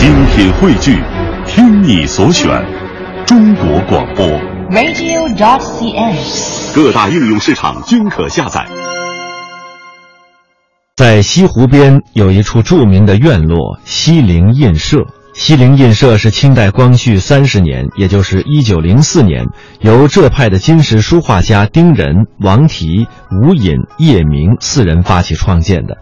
精品汇聚，听你所选，中国广播。radio.cn。各大应用市场均可下载。在西湖边有一处著名的院落——西泠印社。西泠印社是清代光绪三十年，也就是一九零四年，由浙派的金石书画家丁仁、王提、吴隐、叶明四人发起创建的。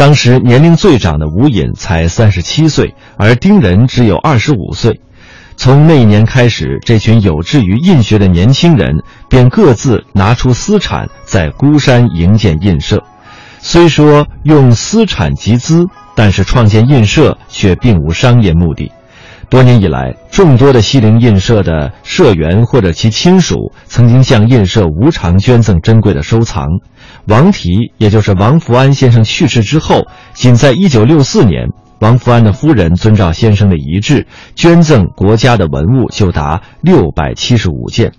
当时年龄最长的吴隐才三十七岁，而丁仁只有二十五岁。从那一年开始，这群有志于印学的年轻人便各自拿出私产，在孤山营建印社。虽说用私产集资，但是创建印社却并无商业目的。多年以来，众多的西泠印社的社员或者其亲属曾经向印社无偿捐赠珍贵的收藏。王提，也就是王福安先生去世之后，仅在1964年，王福安的夫人遵照先生的遗志，捐赠国家的文物就达675件。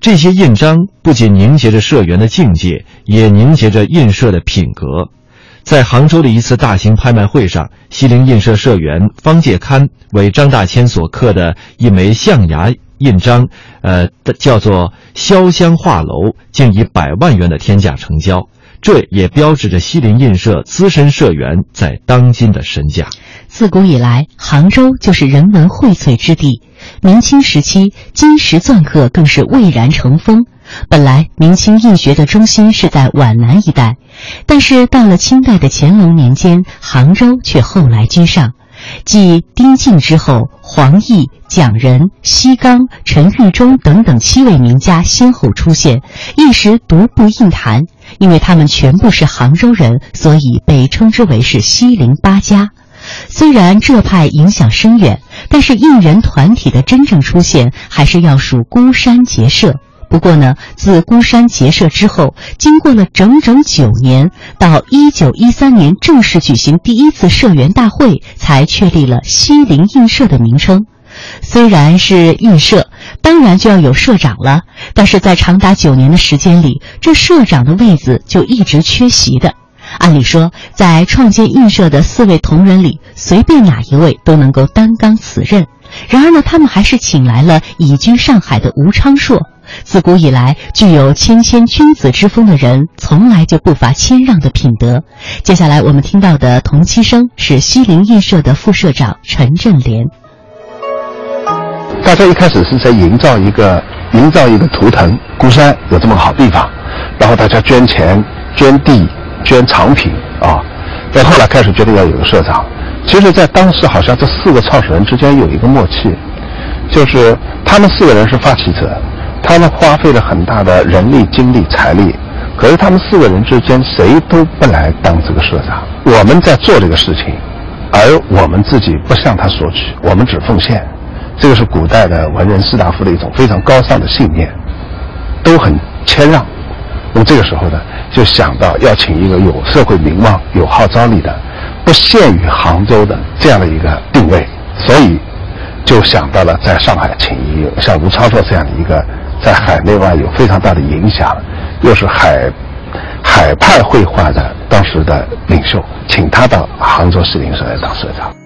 这些印章不仅凝结着社员的境界，也凝结着印社的品格。在杭州的一次大型拍卖会上，西泠印社社员方介堪为张大千所刻的一枚象牙印章，呃，叫做“潇湘画楼”，竟以百万元的天价成交。这也标志着西泠印社资深社员在当今的身价。自古以来，杭州就是人文荟萃之地。明清时期，金石篆刻更是蔚然成风。本来，明清印学的中心是在皖南一带，但是到了清代的乾隆年间，杭州却后来居上。继丁敬之后，黄奕、蒋仁、西刚、陈玉忠等等七位名家先后出现，一时独步印坛。因为他们全部是杭州人，所以被称之为是西泠八家。虽然浙派影响深远，但是印人团体的真正出现，还是要数孤山结社。不过呢，自孤山结社之后，经过了整整九年，到一九一三年正式举行第一次社员大会，才确立了西泠印社的名称。虽然是印社，当然就要有社长了，但是在长达九年的时间里，这社长的位子就一直缺席的。按理说，在创建印社的四位同仁里，随便哪一位都能够担纲此任。然而呢，他们还是请来了已居上海的吴昌硕。自古以来，具有谦谦君子之风的人，从来就不乏谦让的品德。接下来我们听到的同期声是西泠印社的副社长陈振莲。大家一开始是在营造一个营造一个图腾，孤山有这么个好地方，然后大家捐钱、捐地、捐藏品啊。在后来开始决定要有个社长。其实，在当时好像这四个创始人之间有一个默契，就是他们四个人是发起者，他们花费了很大的人力、精力、财力，可是他们四个人之间谁都不来当这个社长。我们在做这个事情，而我们自己不向他索取，我们只奉献。这个是古代的文人士大夫的一种非常高尚的信念，都很谦让。那么这个时候呢，就想到要请一个有社会名望、有号召力的，不限于杭州的这样的一个定位，所以就想到了在上海请一个像吴昌硕这样的一个在海内外有非常大的影响，又是海海派绘画的当时的领袖，请他到杭州西泠社来当社长。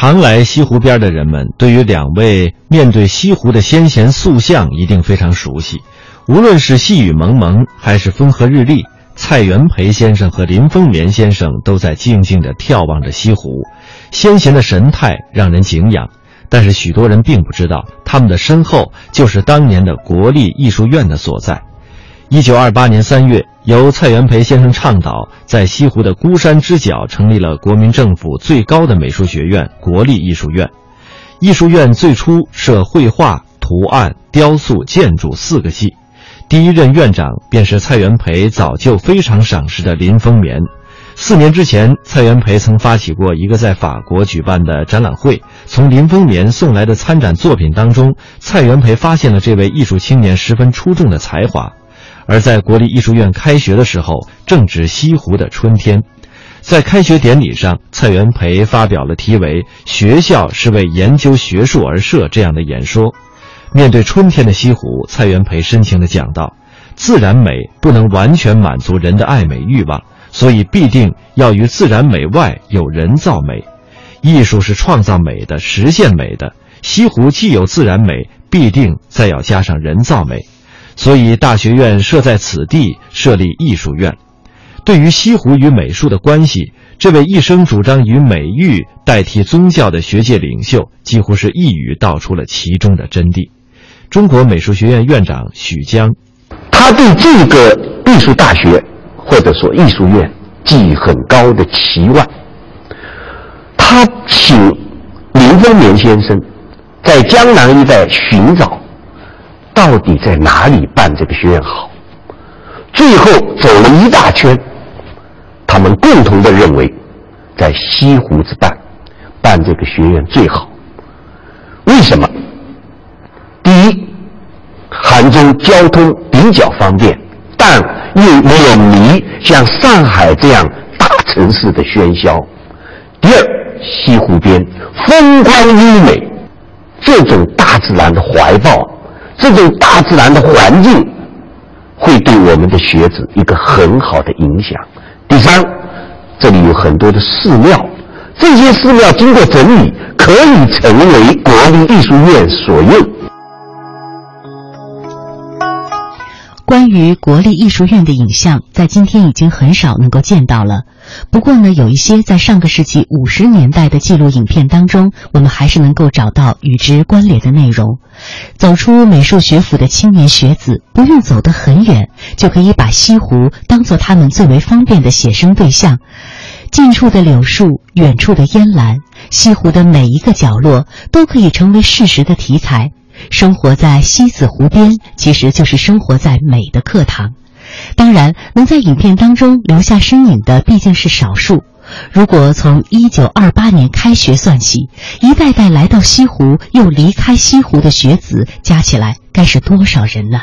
常来西湖边的人们，对于两位面对西湖的先贤塑像一定非常熟悉。无论是细雨蒙蒙，还是风和日丽，蔡元培先生和林风眠先生都在静静地眺望着西湖，先贤的神态让人敬仰。但是许多人并不知道，他们的身后就是当年的国立艺术院的所在。一九二八年三月，由蔡元培先生倡导，在西湖的孤山之角成立了国民政府最高的美术学院——国立艺术院。艺术院最初设绘画、图案、雕塑、建筑四个系，第一任院长便是蔡元培早就非常赏识的林风眠。四年之前，蔡元培曾发起过一个在法国举办的展览会，从林风眠送来的参展作品当中，蔡元培发现了这位艺术青年十分出众的才华。而在国立艺术院开学的时候，正值西湖的春天，在开学典礼上，蔡元培发表了题为“学校是为研究学术而设”这样的演说。面对春天的西湖，蔡元培深情地讲道：“自然美不能完全满足人的爱美欲望，所以必定要于自然美外有人造美。艺术是创造美的，实现美的。西湖既有自然美，必定再要加上人造美。所以大学院设在此地设立艺术院。对于西湖与美术的关系，这位一生主张以美育代替宗教的学界领袖，几乎是一语道出了其中的真谛。中国美术学院院长许江，他对这个艺术大学或者说艺术院寄予很高的期望。他请林风眠先生在江南一带寻找，到底在哪里办这个学院好。最后走了一大圈，他们共同的认为，在西湖之办，办这个学院最好。为什么？第一，杭州交通比较方便，但又没有迷像上海这样大城市的喧嚣。第二，西湖边风光优美，这种大自然的怀抱，这种大自然的环境，会对我们的学子一个很好的影响。第三，这里有很多的寺庙，这些寺庙经过整理，可以成为国立艺术院所用。关于国立艺术院的影像，在今天已经很少能够见到了。不过呢，有一些在上个世纪五十年代的记录影片当中，我们还是能够找到与之关联的内容。走出美术学府的青年学子，不用走得很远，就可以把西湖当做他们最为方便的写生对象。近处的柳树，远处的烟岚，西湖的每一个角落，都可以成为事实的题材。生活在西子湖边，其实就是生活在美的课堂。当然，能在影片当中留下身影的毕竟是少数。如果从一九二八年开学算起，一代代来到西湖又离开西湖的学子，加起来该是多少人呢？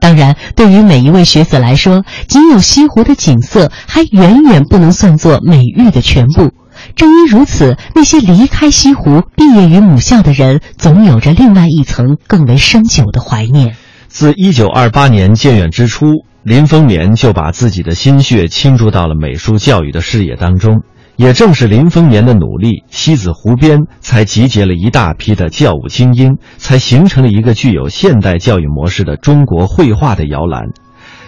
当然，对于每一位学子来说，仅有西湖的景色还远远不能算作美誉的全部。正因如此，那些离开西湖、毕业于母校的人，总有着另外一层更为深久的怀念。自一九二八年建院之初，林风眠就把自己的心血倾注到了美术教育的事业当中。也正是林风眠的努力，西子湖边才集结了一大批的教务精英，才形成了一个具有现代教育模式的中国绘画的摇篮。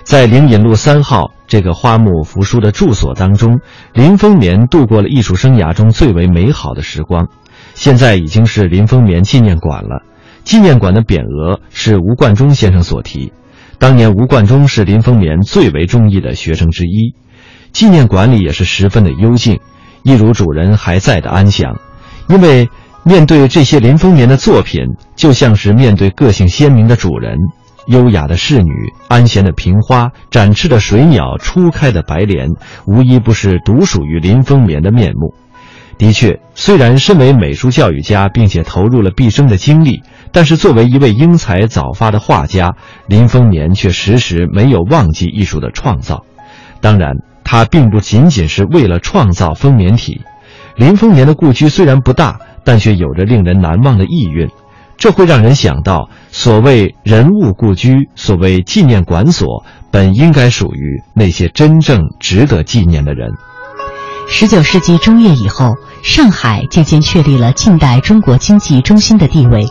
在灵隐路三号这个花木扶疏的住所当中，林风眠度过了艺术生涯中最为美好的时光。现在已经是林风眠纪念馆了。纪念馆的匾额是吴冠中先生所题。当年吴冠中是林风眠最为中意的学生之一。纪念馆里也是十分的幽静，一如主人还在的安详。因为面对这些林风眠的作品，就像是面对个性鲜明的主人。优雅的仕女，安闲的瓶花，展翅的水鸟，初开的白莲，无一不是独属于林风眠的面目。的确，虽然身为美术教育家，并且投入了毕生的精力，但是作为一位英才早发的画家，林风眠却时时没有忘记艺术的创造。当然，他并不仅仅是为了创造丰眠体。林风眠的故居虽然不大，但却有着令人难忘的意蕴。这会让人想到，所谓人物故居，所谓纪念馆所，本应该属于那些真正值得纪念的人。十九世纪中叶以后，上海渐渐确立了近代中国经济中心的地位。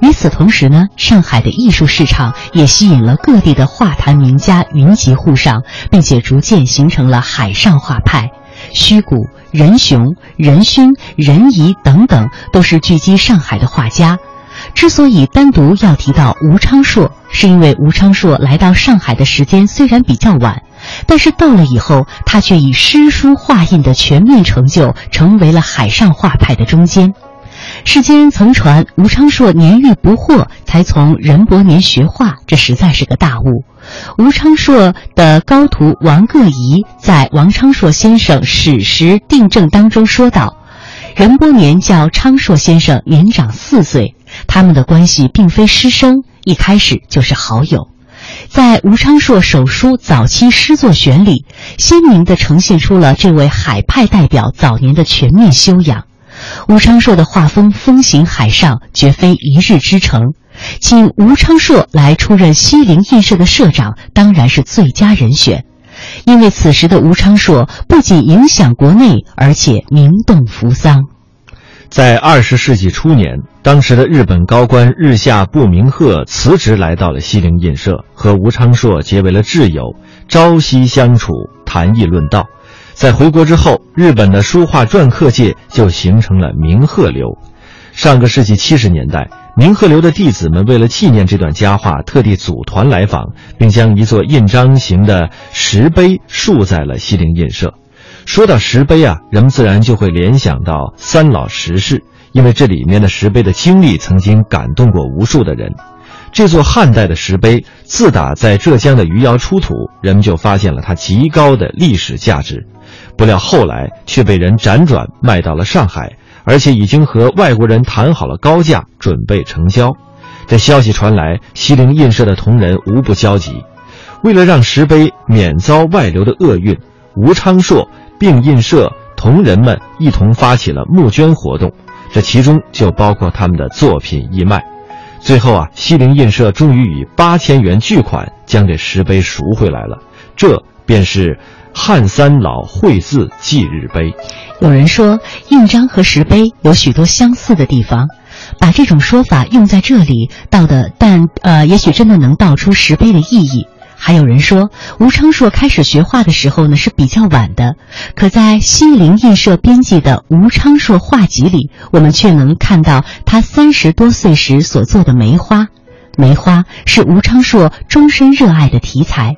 与此同时呢，上海的艺术市场也吸引了各地的画坛名家云集沪上，并且逐渐形成了海上画派。虚谷、任熊、任勋、任仪等等，都是聚集上海的画家。之所以单独要提到吴昌硕，是因为吴昌硕来到上海的时间虽然比较晚，但是到了以后，他却以诗书画印的全面成就，成为了海上画派的中坚。世间曾传吴昌硕年逾不惑，才从任伯年学画，这实在是个大误。吴昌硕的高徒王各仪在《王昌硕先生史实定证》当中说道：“任伯年叫昌硕先生年长四岁。”他们的关系并非师生，一开始就是好友。在吴昌硕手书早期诗作选里，鲜明地呈现出了这位海派代表早年的全面修养。吴昌硕的画风风行海上，绝非一日之成。请吴昌硕来出任西泠印社的社长，当然是最佳人选。因为此时的吴昌硕不仅影响国内，而且名动扶桑。在二十世纪初年，当时的日本高官日下部明鹤辞职来到了西泠印社，和吴昌硕结为了挚友，朝夕相处，谈议论道。在回国之后，日本的书画篆刻界就形成了明鹤流。上个世纪七十年代，明鹤流的弟子们为了纪念这段佳话，特地组团来访，并将一座印章形的石碑竖在了西泠印社。说到石碑啊，人们自然就会联想到三老石室，因为这里面的石碑的经历曾经感动过无数的人。这座汉代的石碑，自打在浙江的余姚出土，人们就发现了它极高的历史价值。不料后来却被人辗转卖到了上海，而且已经和外国人谈好了高价，准备成交。这消息传来，西泠印社的同仁无不焦急。为了让石碑免遭外流的厄运，吴昌硕。并印社同人们一同发起了募捐活动，这其中就包括他们的作品义卖。最后啊，西泠印社终于以八千元巨款将这石碑赎回来了。这便是汉三老绘字祭日碑。有人说，印章和石碑有许多相似的地方，把这种说法用在这里，道的，但呃，也许真的能道出石碑的意义。还有人说，吴昌硕开始学画的时候呢是比较晚的，可在西泠印社编辑的《吴昌硕画集》里，我们却能看到他三十多岁时所做的梅花。梅花是吴昌硕终身热爱的题材。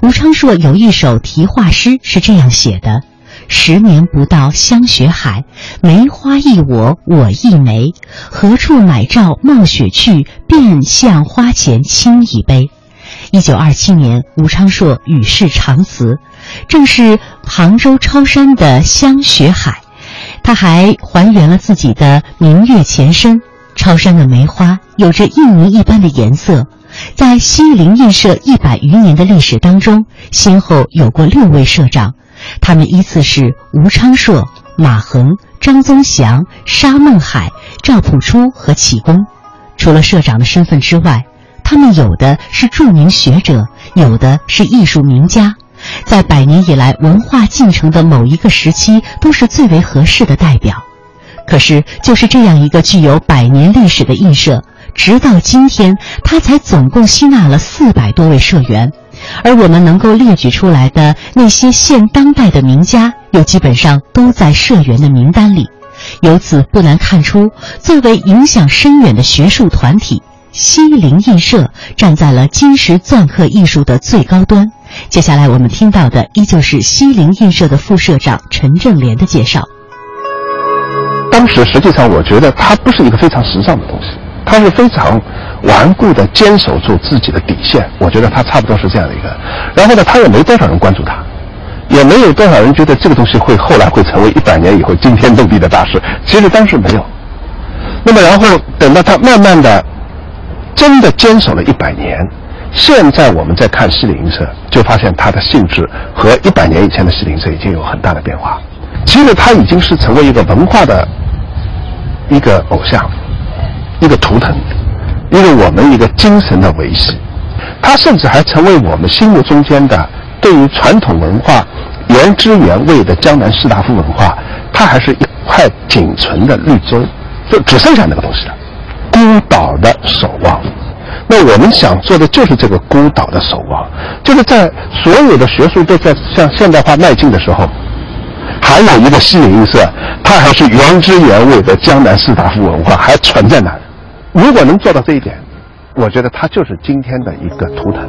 吴昌硕有一首题画诗是这样写的：“十年不到香雪海，梅花一我我一梅，何处买照冒雪去？便向花前倾一杯。”一九二七年，吴昌硕与世长辞，正是杭州超山的香雪海。他还还原了自己的明月前身。超山的梅花有着印泥一般的颜色。在西泠印社一百余年的历史当中，先后有过六位社长，他们依次是吴昌硕、马衡、张宗祥、沙孟海、赵朴初和启功。除了社长的身份之外，他们有的是著名学者，有的是艺术名家，在百年以来文化进程的某一个时期，都是最为合适的代表。可是，就是这样一个具有百年历史的印社，直到今天，它才总共吸纳了四百多位社员，而我们能够列举出来的那些现当代的名家，又基本上都在社员的名单里。由此不难看出，作为影响深远的学术团体。西泠印社站在了金石篆刻艺术的最高端。接下来我们听到的依旧是西泠印社的副社长陈正莲的介绍。当时实际上，我觉得它不是一个非常时尚的东西，它是非常顽固的坚守住自己的底线。我觉得它差不多是这样的一个。然后呢，他也没多少人关注它，也没有多少人觉得这个东西会后来会成为一百年以后惊天动地的大事。其实当时没有。那么然后等到它慢慢的。真的坚守了一百年，现在我们在看西泠印社，就发现它的性质和一百年以前的西泠印社已经有很大的变化。其实它已经是成为一个文化的一个偶像，一个图腾，一个我们一个精神的维系。它甚至还成为我们心目中间的对于传统文化原汁原味的江南士大夫文化，它还是一块仅存的绿洲，就只剩下那个东西了。孤岛的守望，那我们想做的就是这个孤岛的守望，就是在所有的学术都在向现代化迈进的时候，还有一个西泠印社，它还是原汁原味的江南士大夫文化还存在那儿。如果能做到这一点，我觉得它就是今天的一个图腾。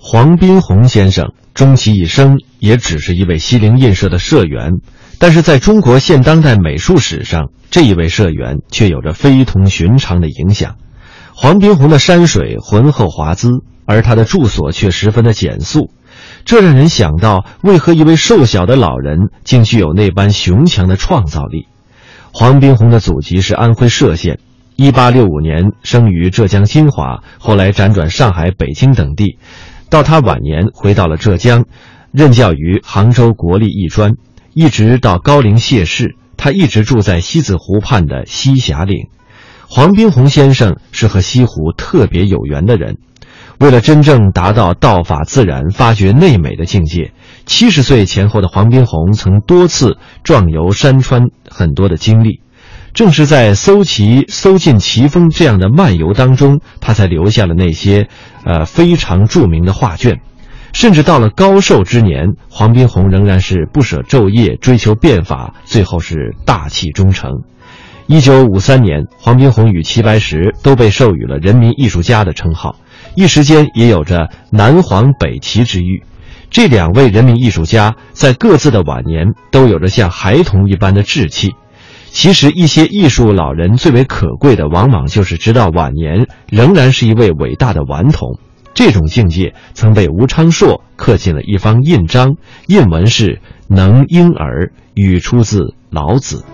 黄宾虹先生终其一生也只是一位西泠印社的社员。但是在中国现当代美术史上，这一位社员却有着非同寻常的影响。黄宾虹的山水浑厚华姿，而他的住所却十分的简素，这让人想到，为何一位瘦小的老人竟具有那般雄强的创造力？黄宾虹的祖籍是安徽歙县一八六五年生于浙江金华，后来辗转上海、北京等地，到他晚年回到了浙江，任教于杭州国立艺专。一直到高龄谢世，他一直住在西子湖畔的西霞岭。黄宾虹先生是和西湖特别有缘的人。为了真正达到道法自然、发掘内美的境界，七十岁前后的黄宾虹曾多次壮游山川，很多的经历。正是在搜奇、搜尽奇峰这样的漫游当中，他才留下了那些，呃非常著名的画卷。甚至到了高寿之年，黄宾虹仍然是不舍昼夜，追求变法，最后是大器终成。一九五三年，黄宾虹与齐白石都被授予了人民艺术家的称号，一时间也有着南黄北齐之誉。这两位人民艺术家在各自的晚年都有着像孩童一般的稚气。其实，一些艺术老人最为可贵的，往往就是直到晚年仍然是一位伟大的顽童。这种境界曾被吴昌硕刻进了一方印章，印文是“能婴儿”，语出自老子。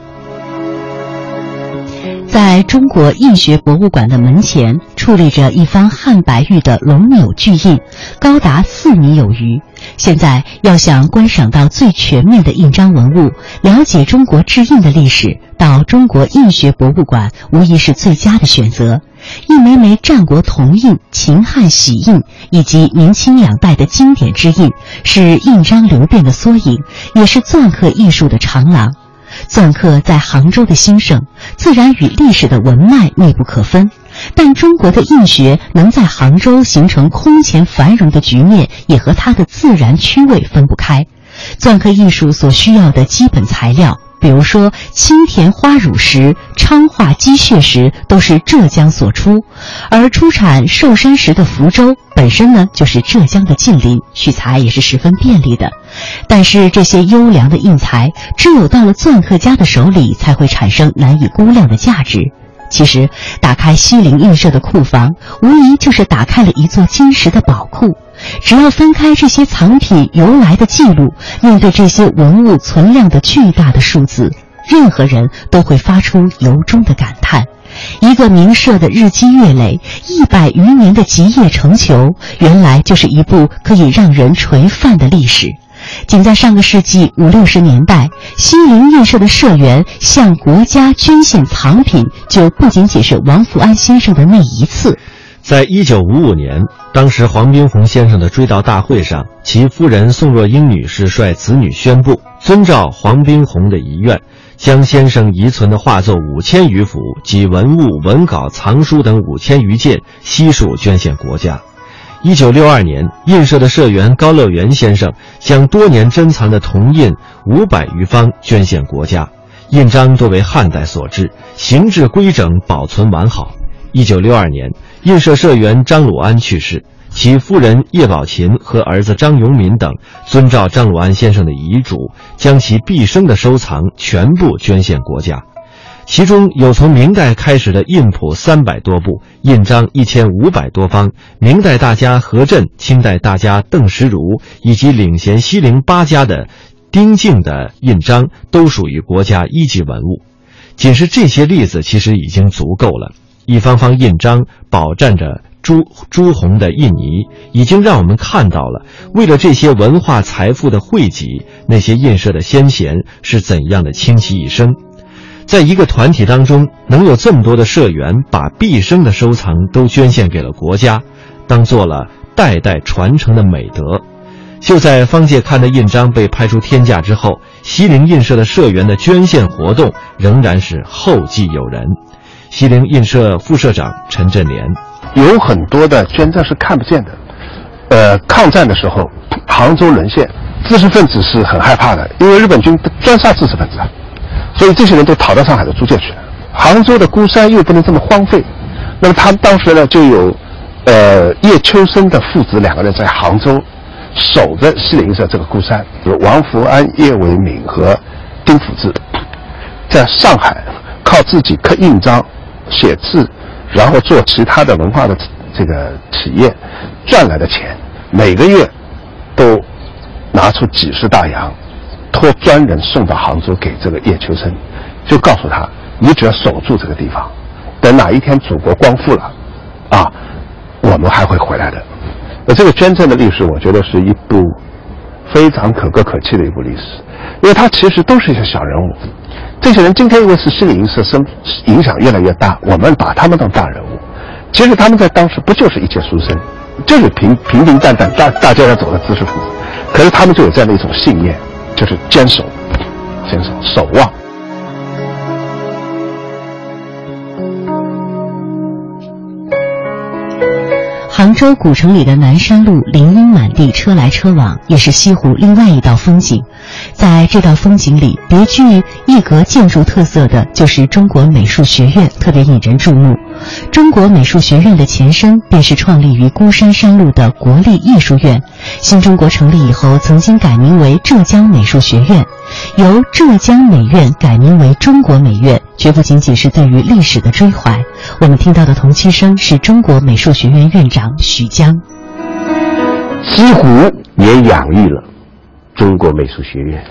在中国印学博物馆的门前矗立着一方汉白玉的龙钮巨印，高达四米有余。现在要想观赏到最全面的印章文物，了解中国制印的历史，到中国印学博物馆无疑是最佳的选择。一枚枚战国铜印、秦汉玺印以及明清两代的经典之印，是印章流变的缩影，也是篆刻艺术的长廊。篆刻在杭州的兴盛，自然与历史的文脉密不可分。但中国的印学能在杭州形成空前繁荣的局面，也和它的自然区位分不开。篆刻艺术所需要的基本材料。比如说，青田花乳石、昌化鸡血石都是浙江所出，而出产寿山石的福州本身呢就是浙江的近邻，取材也是十分便利的。但是这些优良的印材，只有到了篆刻家的手里，才会产生难以估量的价值。其实，打开西泠印社的库房，无疑就是打开了一座金石的宝库。只要翻开这些藏品由来的记录，面对这些文物存量的巨大的数字，任何人都会发出由衷的感叹：一个名社的日积月累，一百余年的集腋成裘，原来就是一部可以让人垂范的历史。仅在上个世纪五六十年代，西泠印社的社员向国家捐献藏品，就不仅仅是王福安先生的那一次。在一九五五年，当时黄宾虹先生的追悼大会上，其夫人宋若英女士率子女宣布，遵照黄宾虹的遗愿，将先生遗存的画作五千余幅及文物、文稿、藏书等五千余件悉数捐献国家。一九六二年，印社的社员高乐元先生将多年珍藏的铜印五百余方捐献国家，印章多为汉代所制，形制规整，保存完好。一九六二年，印社社员张鲁安去世，其夫人叶宝琴和儿子张永敏等遵照张鲁安先生的遗嘱，将其毕生的收藏全部捐献国家，其中有从明代开始的印谱三百多部，印章一千五百多方，明代大家何震、清代大家邓石如以及领衔西陵八家的丁敬的印章，都属于国家一级文物。仅是这些例子，其实已经足够了。一方方印章，饱蘸着朱朱红的印泥，已经让我们看到了，为了这些文化财富的汇集，那些印社的先贤是怎样的倾其一生。在一个团体当中，能有这么多的社员把毕生的收藏都捐献给了国家，当做了代代传承的美德。就在方介刊的印章被拍出天价之后，西泠印社的社员的捐献活动仍然是后继有人。西泠印社副社长陈振莲，有很多的捐赠是看不见的。呃，抗战的时候，杭州沦陷，知识分子是很害怕的，因为日本军专杀知识分子啊，所以这些人都逃到上海的租界去了。杭州的孤山又不能这么荒废，那么他们当时呢就有，呃，叶秋生的父子两个人在杭州守着西泠社这个孤山，有王福安、叶伟敏和丁辅志，在上海靠自己刻印章。写字，然后做其他的文化的这个企业赚来的钱，每个月都拿出几十大洋，托专人送到杭州给这个叶秋生，就告诉他，你只要守住这个地方，等哪一天祖国光复了，啊，我们还会回来的。那这个捐赠的历史，我觉得是一部非常可歌可泣的一部历史，因为它其实都是一些小人物。这些人今天因为是心理因素，生影响越来越大，我们把他们当大人物。其实他们在当时不就是一介书生，就是平平平淡淡，大大家要走的知识分子，可是他们就有这样的一种信念，就是坚守，坚守，守望。杭州古城里的南山路林荫满地，车来车往，也是西湖另外一道风景。在这道风景里，别具一格建筑特色的就是中国美术学院，特别引人注目。中国美术学院的前身便是创立于孤山山路的国立艺术院。新中国成立以后，曾经改名为浙江美术学院，由浙江美院改名为中国美院，绝不仅仅是对于历史的追怀。我们听到的同期声是中国美术学院院长许江。西湖也养育了中国美术学院，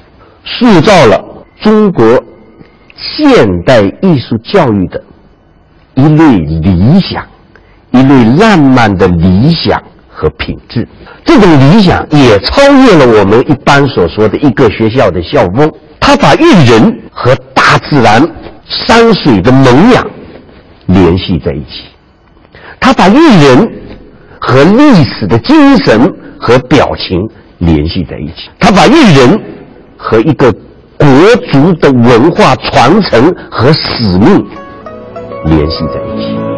塑造了中国现代艺术教育的一类理想，一类浪漫的理想和品质。这种理想也超越了我们一般所说的一个学校的校风，它把育人和大自然山水的萌养联系在一起，它把育人和历史的精神和表情联系在一起，它把育人和一个国族的文化传承和使命联系在一起。